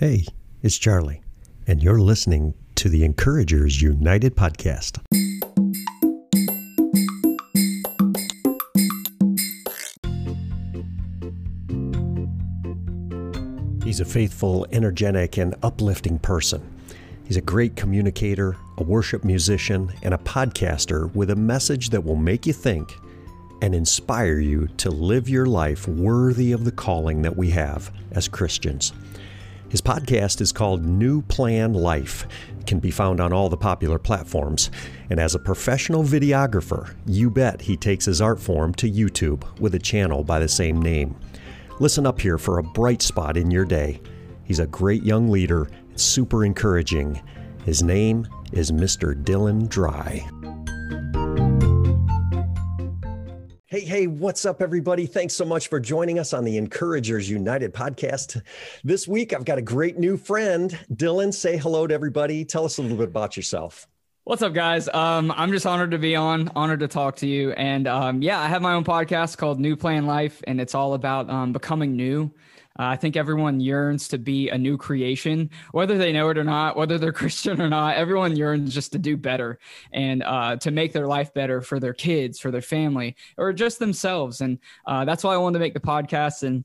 Hey, it's Charlie, and you're listening to the Encouragers United podcast. He's a faithful, energetic, and uplifting person. He's a great communicator, a worship musician, and a podcaster with a message that will make you think and inspire you to live your life worthy of the calling that we have as Christians. His podcast is called New Plan Life. It can be found on all the popular platforms. And as a professional videographer, you bet he takes his art form to YouTube with a channel by the same name. Listen up here for a bright spot in your day. He's a great young leader, super encouraging. His name is Mr. Dylan Dry. Hey, hey, what's up, everybody? Thanks so much for joining us on the Encouragers United podcast. This week, I've got a great new friend. Dylan, say hello to everybody. Tell us a little bit about yourself. What's up, guys? Um, I'm just honored to be on, honored to talk to you. And um, yeah, I have my own podcast called New Plan Life, and it's all about um, becoming new. Uh, I think everyone yearns to be a new creation, whether they know it or not, whether they're Christian or not. Everyone yearns just to do better and uh, to make their life better for their kids, for their family, or just themselves. And uh, that's why I wanted to make the podcast. And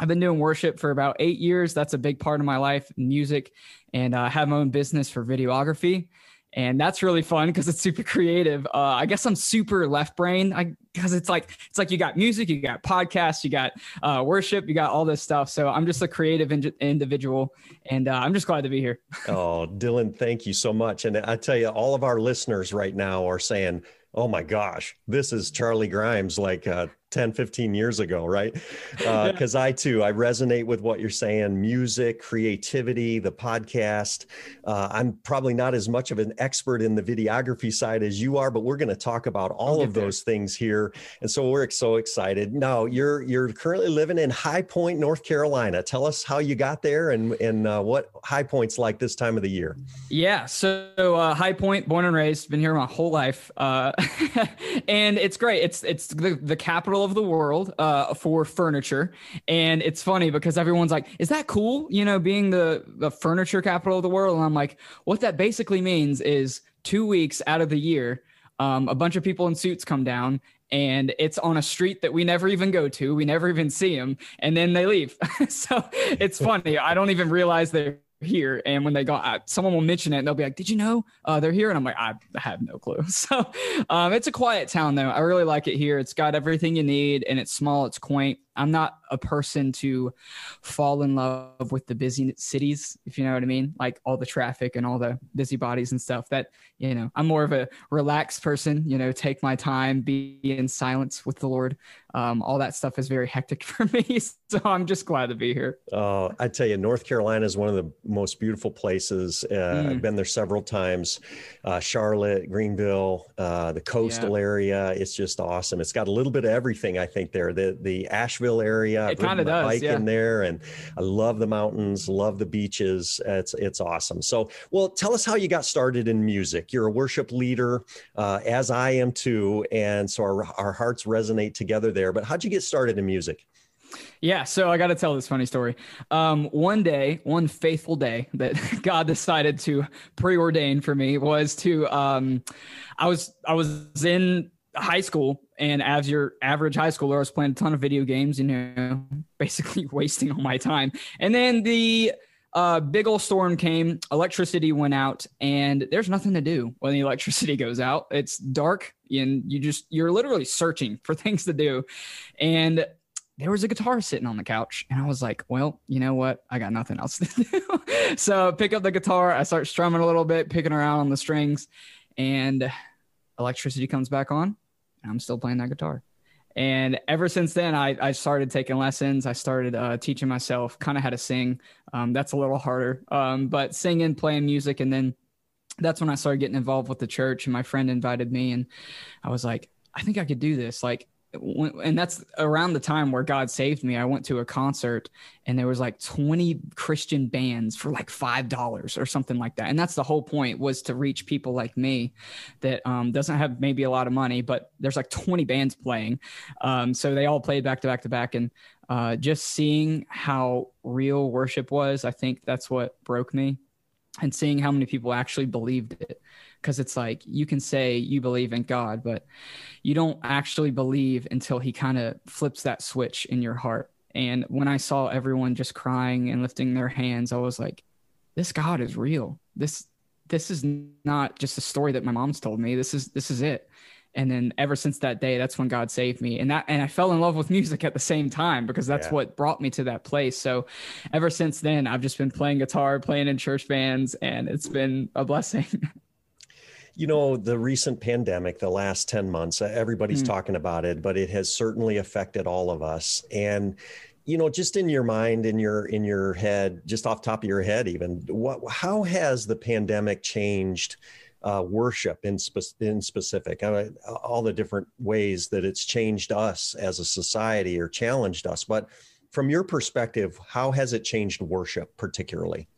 I've been doing worship for about eight years. That's a big part of my life, music, and uh, I have my own business for videography and that's really fun because it's super creative. Uh, I guess I'm super left brain because it's like it's like you got music, you got podcasts, you got uh, worship, you got all this stuff. So I'm just a creative in- individual, and uh, I'm just glad to be here. oh, Dylan, thank you so much. And I tell you, all of our listeners right now are saying, "Oh my gosh, this is Charlie Grimes like uh, 10 15 years ago right? Because uh, i too i resonate with what you're saying music creativity the podcast. Uh, i'm probably not as much of an expert in the videography side as you are but we're going to talk about all of those there. things here and so we're so excited. Now you're you're currently living in high point north carolina. Tell us how you got there and and uh, what high points like this time of the year. Yeah so uh, high point born and raised been here my whole life uh, and it's great. It's it's the, the capital of the world uh, for furniture. And it's funny because everyone's like, is that cool? You know, being the, the furniture capital of the world. And I'm like, what that basically means is two weeks out of the year, um, a bunch of people in suits come down and it's on a street that we never even go to. We never even see them, and then they leave. so it's funny. I don't even realize they're here and when they go uh, someone will mention it and they'll be like did you know uh, they're here? And i'm like i have no clue. So um, it's a quiet town though. I really like it here. It's got everything you need and it's small it's quaint i'm not a person to fall in love with the busy cities if you know what i mean like all the traffic and all the busybodies and stuff that you know i'm more of a relaxed person you know take my time be in silence with the lord um, all that stuff is very hectic for me. So I'm just glad to be here. Oh, I tell you, North Carolina is one of the most beautiful places. Uh, mm. I've been there several times. Uh, Charlotte, Greenville, uh, the coastal yeah. area. It's just awesome. It's got a little bit of everything. I think there. The the Asheville area. It kind of does. Bike yeah. in there, and I love the mountains. Love the beaches. It's it's awesome. So, well, tell us how you got started in music. You're a worship leader, uh, as I am too, and so our our hearts resonate together. There there, but how'd you get started in music? Yeah, so I got to tell this funny story. Um, one day, one faithful day that God decided to preordain for me was to um, I was I was in high school and as your average high schooler, I was playing a ton of video games, you know, basically wasting all my time. And then the uh, big old storm came, electricity went out, and there's nothing to do when the electricity goes out. It's dark, and you just you're literally searching for things to do. And there was a guitar sitting on the couch, and I was like, well, you know what? I got nothing else to do. so pick up the guitar, I start strumming a little bit, picking around on the strings, and electricity comes back on, I'm still playing that guitar. And ever since then, I, I started taking lessons. I started uh, teaching myself kind of how to sing. Um, that's a little harder, um, but singing, playing music. And then that's when I started getting involved with the church. And my friend invited me, and I was like, I think I could do this. Like, and that's around the time where God saved me. I went to a concert and there was like 20 Christian bands for like $5 or something like that. And that's the whole point was to reach people like me that um, doesn't have maybe a lot of money, but there's like 20 bands playing. Um, so they all played back to back to back. And uh, just seeing how real worship was, I think that's what broke me and seeing how many people actually believed it because it's like you can say you believe in God, but you don't actually believe until He kind of flips that switch in your heart. And when I saw everyone just crying and lifting their hands, I was like, this God is real. This this is not just a story that my mom's told me. This is this is it. And then ever since that day, that's when God saved me. And that and I fell in love with music at the same time because that's yeah. what brought me to that place. So ever since then, I've just been playing guitar, playing in church bands, and it's been a blessing. you know the recent pandemic the last 10 months everybody's mm. talking about it but it has certainly affected all of us. And you know just in your mind in your in your head just off top of your head even what how has the pandemic changed uh, worship in, spe- in specific? Uh, all the different ways that it's changed us as a society or challenged us. But from your perspective how has it changed worship particularly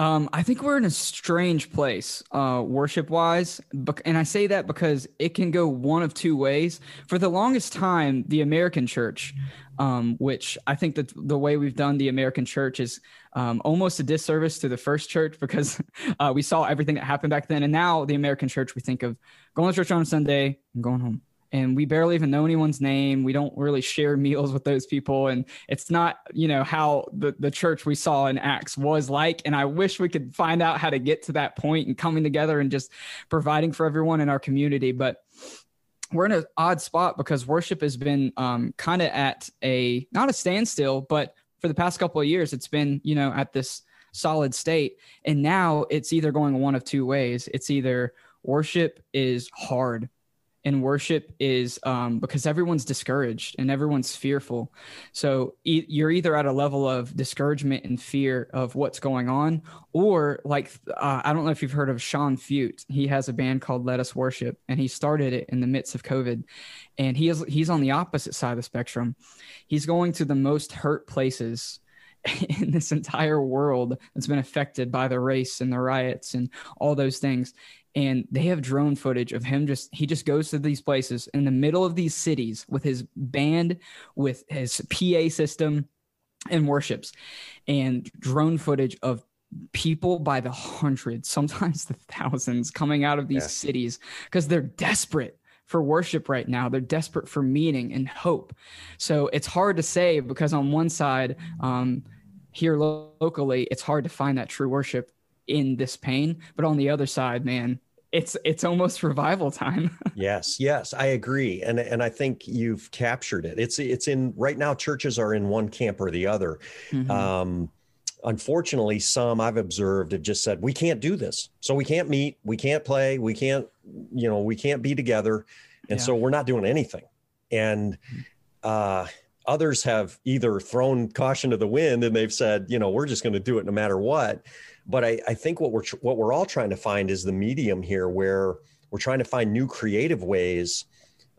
um, I think we're in a strange place, uh, worship wise. And I say that because it can go one of two ways. For the longest time, the American church, um, which I think that the way we've done the American church is um, almost a disservice to the first church because uh, we saw everything that happened back then. And now the American church, we think of going to church on Sunday and going home and we barely even know anyone's name. We don't really share meals with those people. And it's not, you know, how the, the church we saw in Acts was like. And I wish we could find out how to get to that point and coming together and just providing for everyone in our community. But we're in an odd spot because worship has been um, kind of at a not a standstill, but for the past couple of years, it's been, you know, at this solid state. And now it's either going one of two ways. It's either worship is hard in worship is um, because everyone's discouraged and everyone's fearful. So e- you're either at a level of discouragement and fear of what's going on, or like uh, I don't know if you've heard of Sean Feucht. He has a band called Let Us Worship, and he started it in the midst of COVID. And he is he's on the opposite side of the spectrum. He's going to the most hurt places in this entire world that's been affected by the race and the riots and all those things and they have drone footage of him just he just goes to these places in the middle of these cities with his band with his PA system and worships and drone footage of people by the hundreds sometimes the thousands coming out of these yeah. cities because they're desperate for worship right now. They're desperate for meaning and hope. So it's hard to say because on one side um, here locally it's hard to find that true worship in this pain. But on the other side man it's it's almost revival time. Yes yes i agree. And and i think you've captured it. It's it's in right now churches are in one camp or the other. Mm-hmm. um unfortunately some i've observed have just said we can't do this. So we can't meet we can't play we can't you know we can't be together. And yeah. so we're not doing anything. And uh others have either thrown caution to the wind and they've said you know we're just going to do it no matter what. But I, I think what we're what we're all trying to find is the medium here, where we're trying to find new creative ways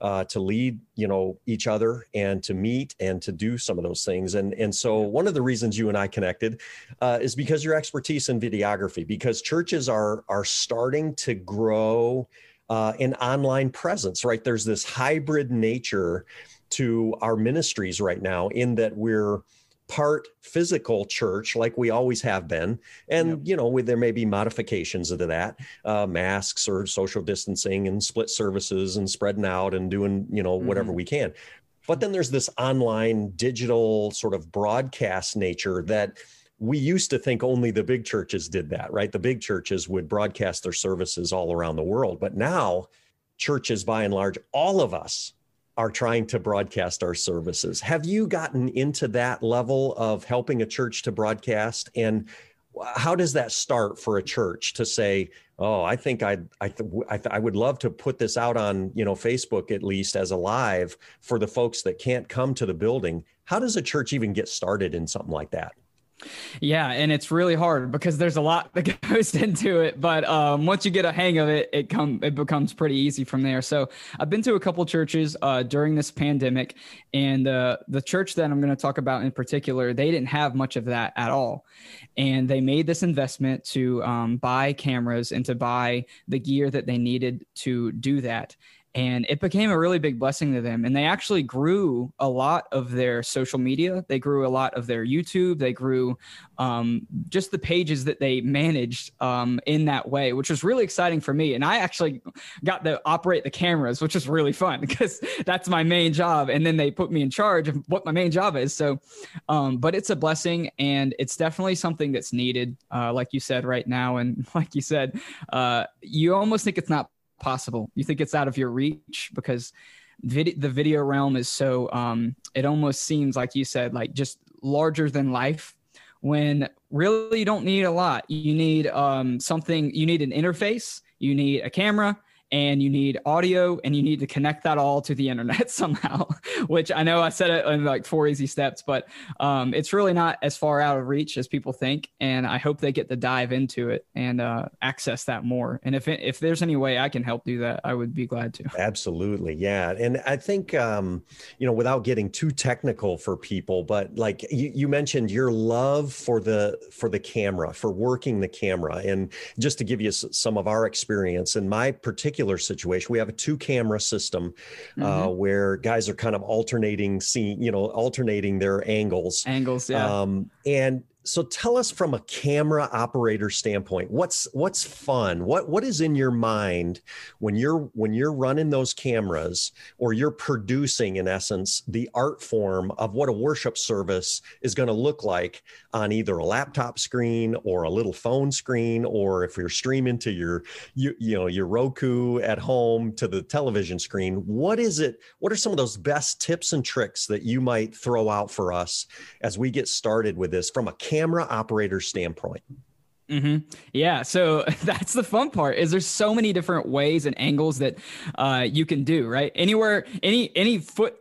uh, to lead, you know, each other and to meet and to do some of those things. And and so one of the reasons you and I connected uh, is because your expertise in videography, because churches are are starting to grow uh, an online presence. Right, there's this hybrid nature to our ministries right now, in that we're part physical church like we always have been and yep. you know there may be modifications into that uh, masks or social distancing and split services and spreading out and doing you know whatever mm-hmm. we can but then there's this online digital sort of broadcast nature that we used to think only the big churches did that right the big churches would broadcast their services all around the world but now churches by and large all of us are trying to broadcast our services. Have you gotten into that level of helping a church to broadcast? And how does that start for a church to say, "Oh, I think I'd, I th- I, th- I would love to put this out on you know Facebook at least as a live for the folks that can't come to the building." How does a church even get started in something like that? Yeah, and it's really hard because there's a lot that goes into it. But um, once you get a hang of it, it come it becomes pretty easy from there. So I've been to a couple churches uh, during this pandemic, and uh, the church that I'm going to talk about in particular, they didn't have much of that at all, and they made this investment to um, buy cameras and to buy the gear that they needed to do that and it became a really big blessing to them. And they actually grew a lot of their social media. They grew a lot of their youtube. They grew um, just the pages that they managed um, in that way which was really exciting for me. And i actually got to operate the cameras which is really fun because that's my main job. And then they put me in charge of what my main job is. So um, but it's a blessing and it's definitely something that's needed uh, like you said right now. And like you said uh, you almost think it's not possible. You think it's out of your reach because vid- the video realm is so um, it almost seems like you said like just larger than life when really you don't need a lot. You need um, something. You need an interface. You need a camera and you need audio and you need to connect that all to the internet somehow which i know i said it in like four easy steps but um, it's really not as far out of reach as people think and i hope they get to dive into it and uh, access that more and if if there's any way i can help do that i would be glad to. Absolutely yeah and i think um, you know without getting too technical for people but like you, you mentioned your love for the for the camera for working the camera and just to give you some of our experience and my particular particular situation, we have a two camera system uh, mm-hmm. uh, where guys are kind of alternating, seeing, you know, alternating their angles. Angles, yeah. Um, and so tell us from a camera operator standpoint what's what's fun? What what is in your mind when you're when you're running those cameras or you're producing in essence the art form of what a worship service is going to look like on either a laptop screen or a little phone screen or if you're streaming to your you, you know your Roku at home to the television screen what is it what are some of those best tips and tricks that you might throw out for us as we get started with this from a camera operator standpoint? Mm-hmm. Yeah, so that's the fun part. Is there's so many different ways and angles that uh, you can do right. Anywhere, any any foot,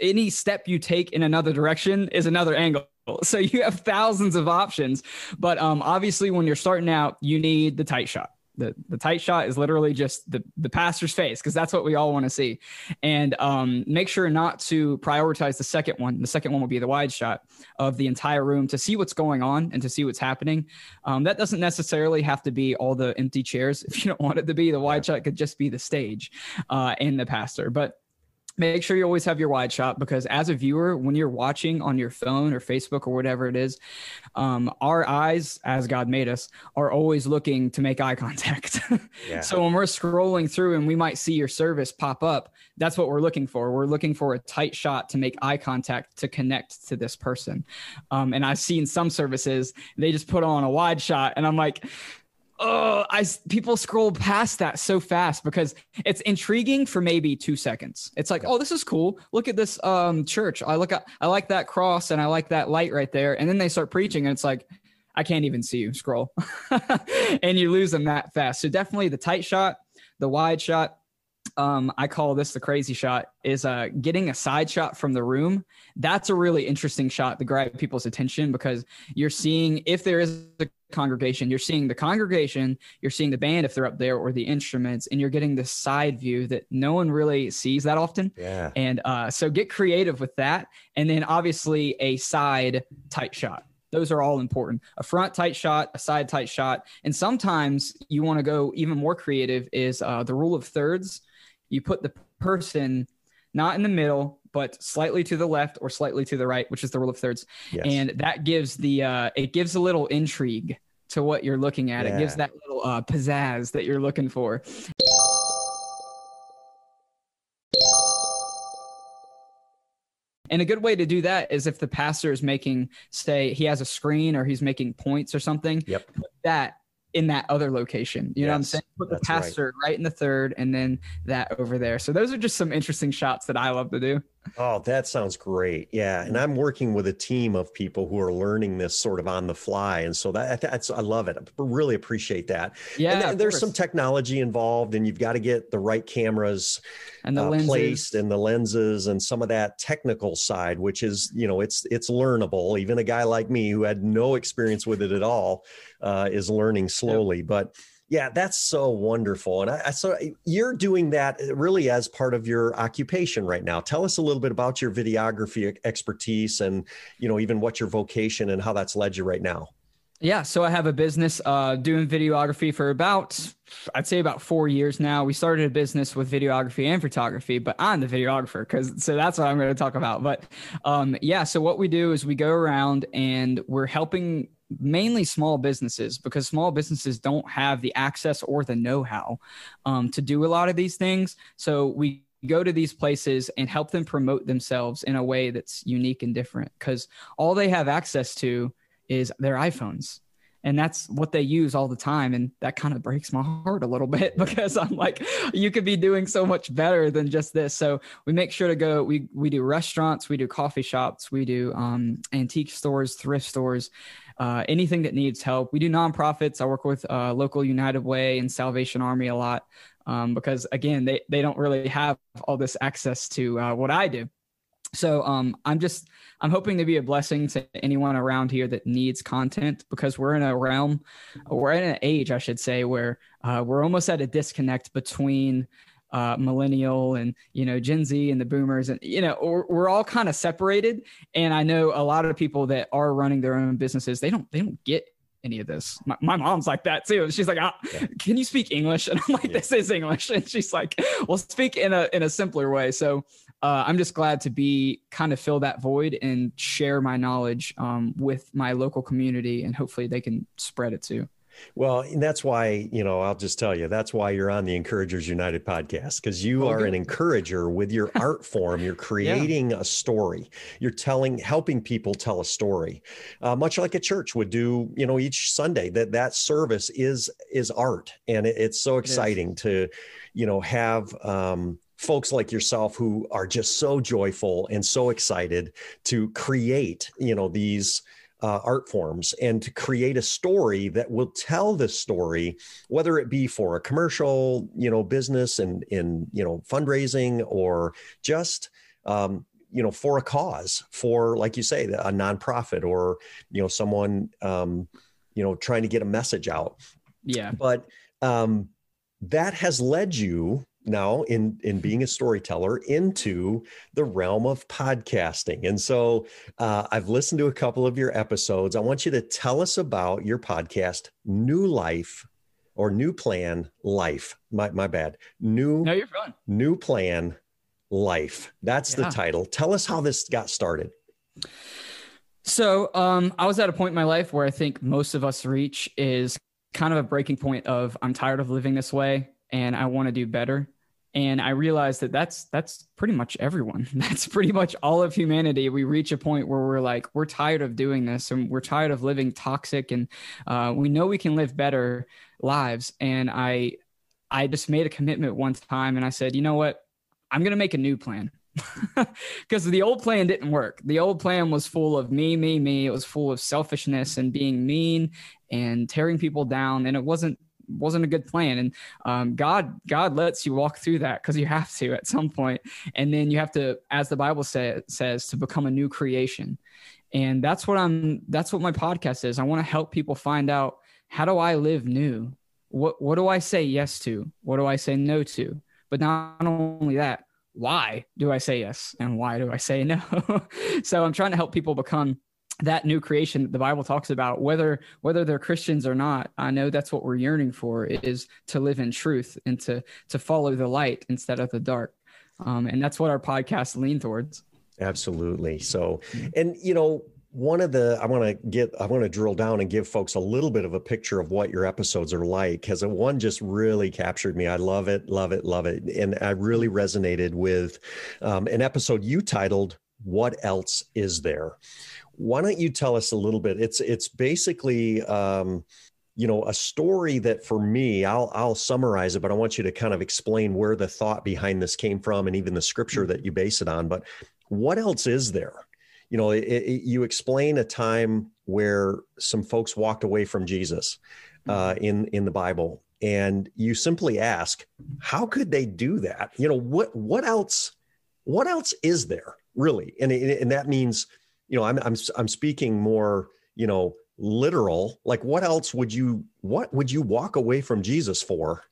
any step you take in another direction is another angle. So you have thousands of options, but um, obviously when you're starting out, you need the tight shot the the tight shot is literally just the the pastor's face because that's what we all want to see. And um, make sure not to prioritize the second one. The second one will be the wide shot of the entire room to see what's going on and to see what's happening. Um, that doesn't necessarily have to be all the empty chairs if you don't want it to be. The wide shot could just be the stage uh, and the pastor but make sure you always have your wide shot because as a viewer when you're watching on your phone or facebook or whatever it is um, our eyes as god made us are always looking to make eye contact. Yeah. so when we're scrolling through and we might see your service pop up that's what we're looking for. We're looking for a tight shot to make eye contact to connect to this person. Um, and i've seen some services they just put on a wide shot and i'm like oh, I people scroll past that so fast because it's intriguing for maybe two seconds. It's like, oh, this is cool. Look at this um, church. I look at, I like that cross and I like that light right there. And then they start preaching, and it's like, I can't even see you scroll, and you lose them that fast. So definitely the tight shot, the wide shot, um, I call this the crazy shot, is uh, getting a side shot from the room. That's a really interesting shot to grab people's attention because you're seeing if there is a congregation, you're seeing the congregation, you're seeing the band if they're up there or the instruments, and you're getting the side view that no one really sees that often. Yeah. And uh, so get creative with that. And then obviously a side tight shot. Those are all important. A front tight shot, a side tight shot. And sometimes you want to go even more creative is uh, the rule of thirds you put the person not in the middle, but slightly to the left or slightly to the right, which is the rule of thirds. Yes. And that gives the uh, it gives a little intrigue to what you're looking at. Yeah. It gives that little uh, pizzazz that you're looking for. And a good way to do that is if the pastor is making, say, he has a screen or he's making points or something. Yep. Put that in that other location. You yes, know what I'm saying? Put the pastor right. right. in the third and then that over there. So those are just some interesting shots that I love to do. Oh, that sounds great. Yeah. And I'm working with a team of people who are learning this sort of on the fly. And so that, that's, I love it. I really appreciate that. Yeah. And there's some technology involved and you've got to get the right cameras and the uh, placed and the lenses and some of that technical side, which is, you know, it's, it's learnable. Even a guy like me who had no experience with it at all uh, is learning slowly, yep. but yeah, that's so wonderful. And I, I so you're doing that really as part of your occupation right now. Tell us a little bit about your videography expertise and, you know, even what your vocation and how that's led you right now. Yeah, so I have a business uh, doing videography for about, I'd say about four years now. We started a business with videography and photography, but I'm the videographer because so that's what I'm going to talk about. But um, yeah, so what we do is we go around and we're helping mainly small businesses because small businesses don't have the access or the know-how um, to do a lot of these things. So we go to these places and help them promote themselves in a way that's unique and different because all they have access to is their iPhones and that's what they use all the time. And that kind of breaks my heart a little bit because i'm like you could be doing so much better than just this. So we make sure to go we we do restaurants we do coffee shops we do um, antique stores thrift stores uh, anything that needs help. We do nonprofits. I work with uh, local united way and salvation army a lot um, because again they, they don't really have all this access to uh, what i do so um, i'm just i'm hoping to be a blessing to anyone around here that needs content because we're in a realm we're in an age i should say where uh, we're almost at a disconnect between uh, millennial and you know gen z and the boomers and you know we're, we're all kind of separated and i know a lot of people that are running their own businesses they don't they don't get any of this. My, my, mom's like that too. She's like, ah, yeah. "Can you speak English?" And I'm like, yeah. "This is English." And she's like, "Well, speak in a in a simpler way." So uh, I'm just glad to be kind of fill that void and share my knowledge um, with my local community, and hopefully they can spread it too. Well, and that's why, you know, I'll just tell you, that's why you're on the Encouragers United podcast because you oh, are an encourager with your art form. You're creating yeah. a story. You're telling, helping people tell a story, uh, much like a church would do, you know, each Sunday. That that service is is art, and it, it's so exciting to, you know, have. Um, folks like yourself who are just so joyful and so excited to create you know these uh, art forms and to create a story that will tell the story whether it be for a commercial you know business and in you know fundraising or just um, you know for a cause for like you say a nonprofit or you know someone um, you know trying to get a message out. Yeah. But um, that has led you now in in being a storyteller into the realm of podcasting. And so uh, i've listened to a couple of your episodes. I want you to tell us about your podcast new life or new plan life. My, my bad. New no you're fine. New plan life. That's yeah. the title. Tell us how this got started. So um, i was at a point in my life where i think most of us reach is kind of a breaking point of i'm tired of living this way and I want to do better. And I realized that that's that's pretty much everyone. That's pretty much all of humanity. We reach a point where we're like, we're tired of doing this, and we're tired of living toxic, and uh, we know we can live better lives. And I, I just made a commitment one time, and I said, you know what, I'm gonna make a new plan because the old plan didn't work. The old plan was full of me, me, me. It was full of selfishness and being mean and tearing people down, and it wasn't wasn't a good plan. And um, God, God lets you walk through that because you have to at some point, and then you have to, as the Bible say, says, to become a new creation. And that's what I'm. That's what my podcast is. I want to help people find out how do I live new. What What do I say yes to? What do I say no to? But not only that, why do I say yes and why do I say no? so I'm trying to help people become that new creation that the bible talks about whether whether they're christians or not i know that's what we're yearning for is to live in truth and to to follow the light instead of the dark. Um, and that's what our podcast lean towards. Absolutely. So and you know one of the i want to get i want to drill down and give folks a little bit of a picture of what your episodes are like because one just really captured me. I love it love it love it. And i really resonated with um, an episode you titled what else is there why don't you tell us a little bit? It's it's basically um, you know a story that for me I'll I'll summarize it, but I want you to kind of explain where the thought behind this came from and even the scripture that you base it on. But what else is there? You know, it, it, you explain a time where some folks walked away from Jesus uh, mm-hmm. in in the Bible, and you simply ask, how could they do that? You know, what what else what else is there really? And and that means, you know, I'm I'm I'm speaking more, you know, literal. Like, what else would you what would you walk away from Jesus for?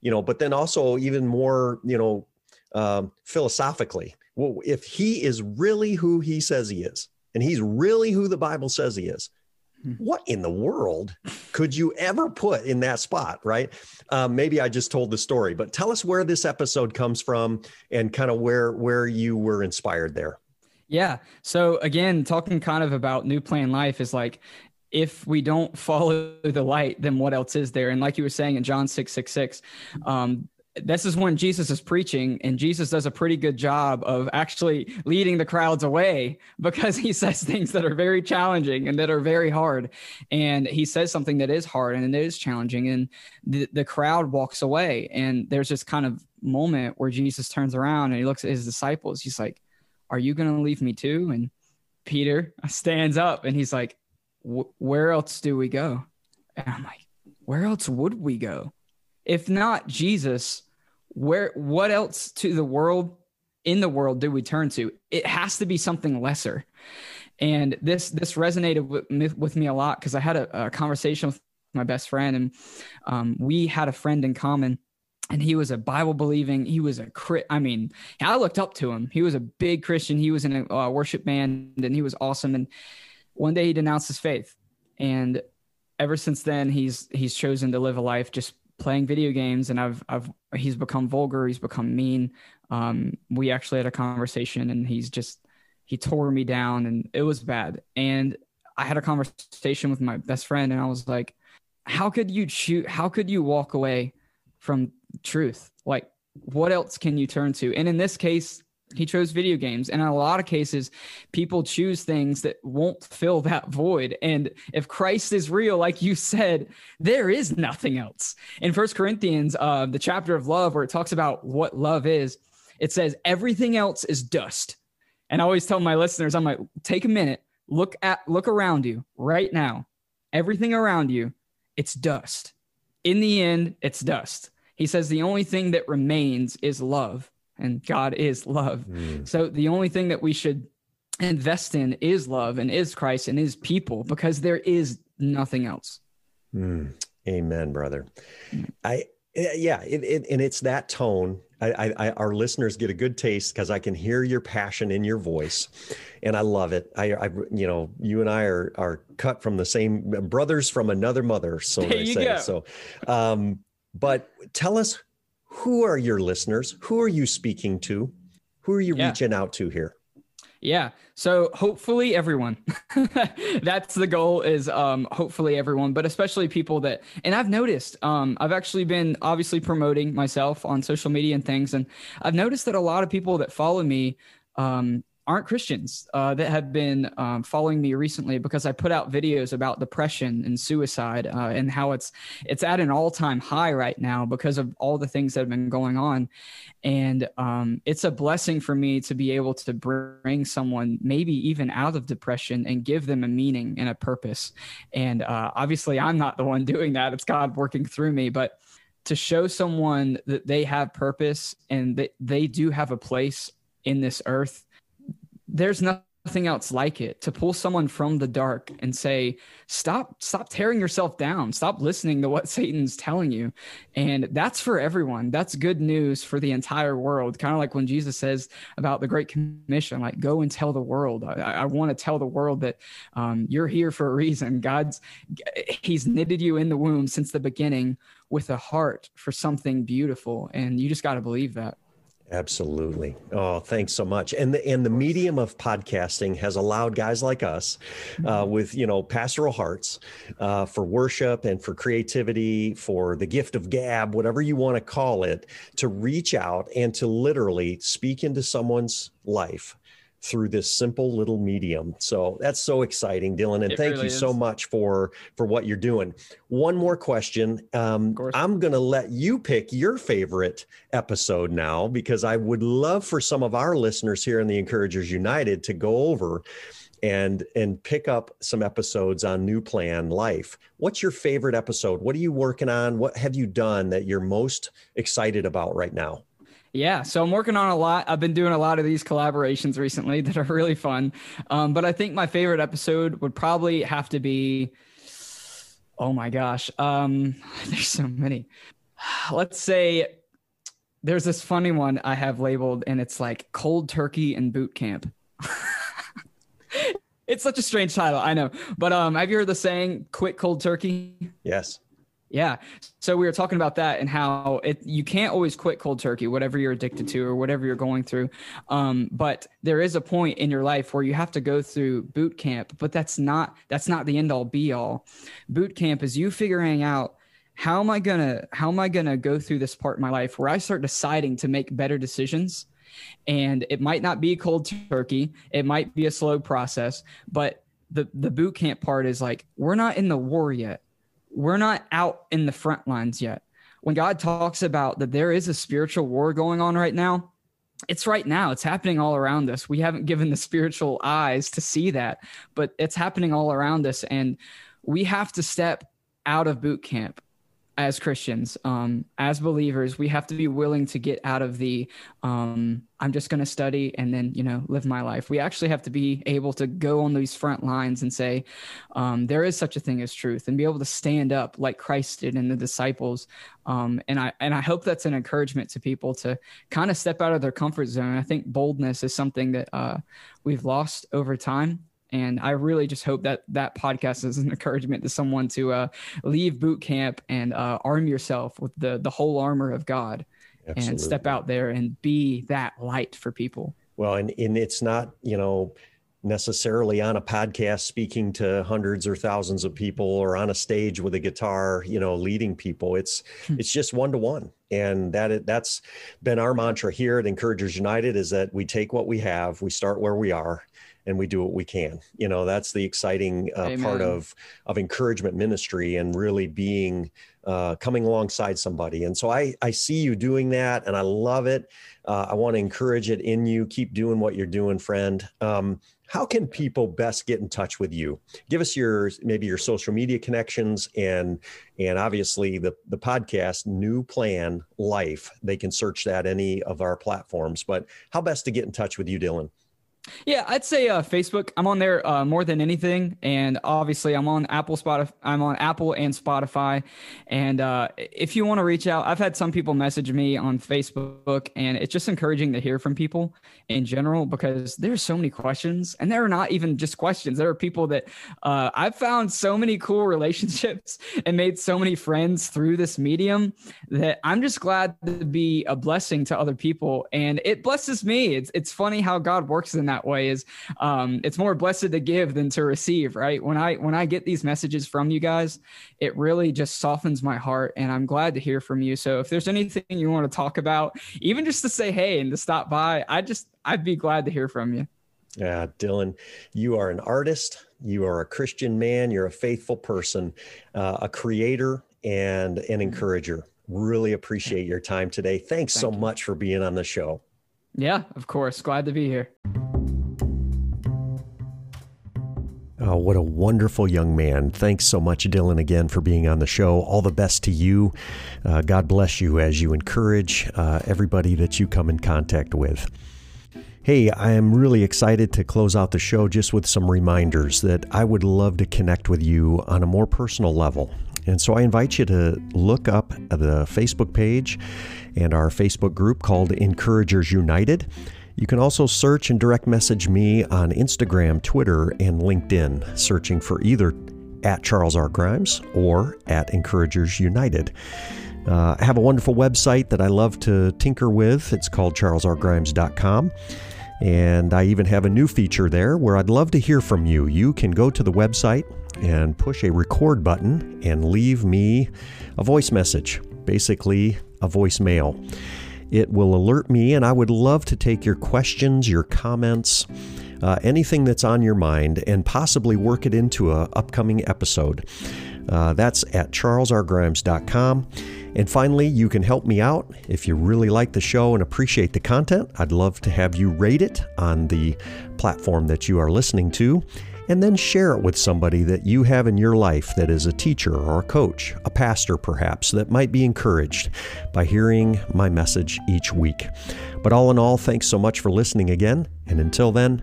You know, but then also even more, you know, um, philosophically, well, if he is really who he says he is, and he's really who the Bible says he is, hmm. what in the world could you ever put in that spot right um, maybe i just told the story but tell us where this episode comes from and kind of where where you were inspired there yeah so again talking kind of about new plan life is like if we don't follow the light then what else is there and like you were saying in john 6 6 6 um, this is when Jesus is preaching, and Jesus does a pretty good job of actually leading the crowds away because he says things that are very challenging and that are very hard. And he says something that is hard and it is challenging, and the, the crowd walks away. And there's this kind of moment where Jesus turns around and he looks at his disciples. He's like, Are you going to leave me too? And Peter stands up and he's like, Where else do we go? And I'm like, Where else would we go? If not Jesus, where what else to the world in the world do we turn to? It has to be something lesser. And this this resonated with me, with me a lot because I had a, a, conversation with my best friend, and um, we had a friend in common. And he was a Bible believing. He was a crit. I mean, I looked up to him. He was a big Christian. He was in a uh, worship band, and he was awesome. And one day he denounced his faith, and ever since then he's he's chosen to live a life just playing video games and I've I've he's become vulgar, he's become mean. Um, we actually had a conversation and he's just he tore me down and it was bad. And I had a conversation with my best friend and I was like, how could you shoot how could you walk away from truth? Like what else can you turn to? And in this case, he chose video games. And in a lot of cases people choose things that won't fill that void. And if christ is real like you said there is nothing else. In first corinthians uh, the chapter of love where it talks about what love is it says everything else is dust. And i always tell my listeners i'm like take a minute. Look at look around you right now. Everything around you it's dust. In the end it's dust he says the only thing that remains is love and God is love. Mm. So the only thing that we should invest in is love and is Christ and is people because there is nothing else. Mm. Amen, brother. I yeah, it, it, and it's that tone. I, I, our listeners get a good taste because I can hear your passion in your voice, and I love it. I, I, you know, you and I are are cut from the same brothers from another mother, so there they say. Go. So, um, but tell us who are your listeners? Who are you speaking to? Who are you yeah. reaching out to here? Yeah. So hopefully everyone. That's the goal is um hopefully everyone, but especially people that and I've noticed um I've actually been obviously promoting myself on social media and things and I've noticed that a lot of people that follow me um aren't Christians uh, that have been um, following me recently because I put out videos about depression and suicide uh, and how it's it's at an all time high right now because of all the things that have been going on, and um, it's a blessing for me to be able to bring someone maybe even out of depression and give them a meaning and a purpose. And uh, obviously, I'm not the one doing that; it's God working through me, but to show someone that they have purpose and that they do have a place in this earth there's nothing else like it. To pull someone from the dark and say stop stop tearing yourself down. Stop listening to what satan's telling you. And that's for everyone. That's good news for the entire world. Kind of like when jesus says about the great commission like go and tell the world. I, I want to tell the world that um, you're here for a reason. God's he's knitted you in the womb since the beginning with a heart for something beautiful. And you just got to believe that Absolutely. Oh, thanks so much. And the and the medium of podcasting has allowed guys like us, uh, mm-hmm. with you know pastoral hearts, uh, for worship and for creativity, for the gift of gab, whatever you want to call it, to reach out and to literally speak into someone's life through this simple little medium. So that's so exciting, Dylan, and it thank really you is. so much for for what you're doing. One more question. Um, I'm going to let you pick your favorite episode now because I would love for some of our listeners here in the Encouragers United to go over and and pick up some episodes on New Plan Life. What's your favorite episode? What are you working on? What have you done that you're most excited about right now? Yeah, so I'm working on a lot. I've been doing a lot of these collaborations recently that are really fun. Um, but I think my favorite episode would probably have to be, oh my gosh, um, there's so many. Let's say there's this funny one I have labeled, and it's like cold turkey and boot camp. it's such a strange title, I know. But um, have you heard the saying "quit cold turkey"? Yes. Yeah. So we were talking about that and how it you can't always quit cold turkey, whatever you're addicted to or whatever you're going through. Um, but there is a point in your life where you have to go through boot camp, but that's not that's not the end all be all. Boot camp is you figuring out how am I gonna how am I gonna go through this part of my life where I start deciding to make better decisions. And it might not be cold turkey, it might be a slow process, but the the boot camp part is like we're not in the war yet we're not out in the front lines yet. When God talks about that there is a spiritual war going on right now, it's right now. It's happening all around us. We haven't given the spiritual eyes to see that, but it's happening all around us. And we have to step out of boot camp as Christians, um, as believers, we have to be willing to get out of the um, I'm just going to study and then you know live my life. We actually have to be able to go on these front lines and say um, there is such a thing as truth, and be able to stand up like Christ did and the disciples. Um, and I and I hope that's an encouragement to people to kind of step out of their comfort zone. I think boldness is something that uh, we've lost over time and I really just hope that that podcast is an encouragement to someone to uh, leave boot camp and uh, arm yourself with the the whole armor of God Absolutely. and step out there and be that light for people. Well, and, and it's not, you know, necessarily on a podcast speaking to hundreds or thousands of people or on a stage with a guitar you know leading people it's hmm. it's just one to one and that that's been our mantra here at encouragers united is that we take what we have we start where we are and we do what we can. You know, that's the exciting uh, part of of encouragement ministry and really being uh, coming alongside somebody. And so I I see you doing that, and I love it. Uh, I want to encourage it in you. Keep doing what you're doing, friend. Um, how can people best get in touch with you give us your maybe your social media connections and and obviously the the podcast new plan life they can search that any of our platforms but how best to get in touch with you dylan yeah, I'd say uh, Facebook. I'm on there uh, more than anything, and obviously I'm on Apple, Spotify. I'm on Apple and Spotify. And uh, if you want to reach out, I've had some people message me on Facebook, and it's just encouraging to hear from people in general because there's so many questions, and there are not even just questions. There are people that uh, I've found so many cool relationships and made so many friends through this medium that I'm just glad to be a blessing to other people, and it blesses me. It's it's funny how God works in that way is um, it's more blessed to give than to receive right? When i when i get these messages from you guys it really just softens my heart and i'm glad to hear from you. So if there's anything you want to talk about even just to say hey and to stop by i just i'd be glad to hear from you. Yeah dylan you are an artist. You are a christian man. You're a faithful person uh, a creator and an encourager. Really appreciate your time today. Thanks Thank so you. much for being on the show. Yeah of course. Glad to be here Oh, what a wonderful young man. Thanks so much, Dylan, again for being on the show. All the best to you. Uh, God bless you as you encourage uh, everybody that you come in contact with. Hey, I am really excited to close out the show just with some reminders that I would love to connect with you on a more personal level. And so I invite you to look up the Facebook page and our Facebook group called Encouragers United. You can also search and direct message me on Instagram, Twitter, and LinkedIn, searching for either at Charles R. Grimes or at Encouragers United. Uh, I have a wonderful website that I love to tinker with. It's called charlesrgrimes.com. And I even have a new feature there where I'd love to hear from you. You can go to the website and push a record button and leave me a voice message, basically a voicemail. It will alert me, and I would love to take your questions, your comments, uh, anything that's on your mind, and possibly work it into an upcoming episode. Uh, that's at charlesrgrimes.com. And finally, you can help me out if you really like the show and appreciate the content. I'd love to have you rate it on the platform that you are listening to, and then share it with somebody that you have in your life that is a teacher or a coach, a pastor perhaps, that might be encouraged by hearing my message each week. But all in all, thanks so much for listening again. And until then,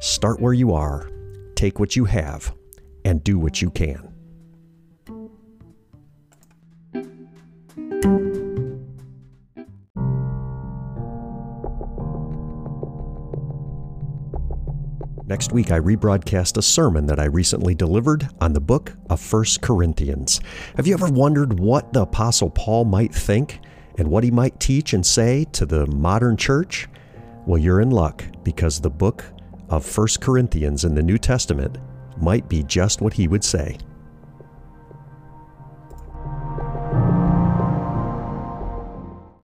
start where you are, take what you have, and do what you can. Next week, I rebroadcast a sermon that I recently delivered on the book of First Corinthians. Have you ever wondered what the Apostle Paul might think and what he might teach and say to the modern church? Well, you're in luck because the book of First Corinthians in the New Testament might be just what he would say.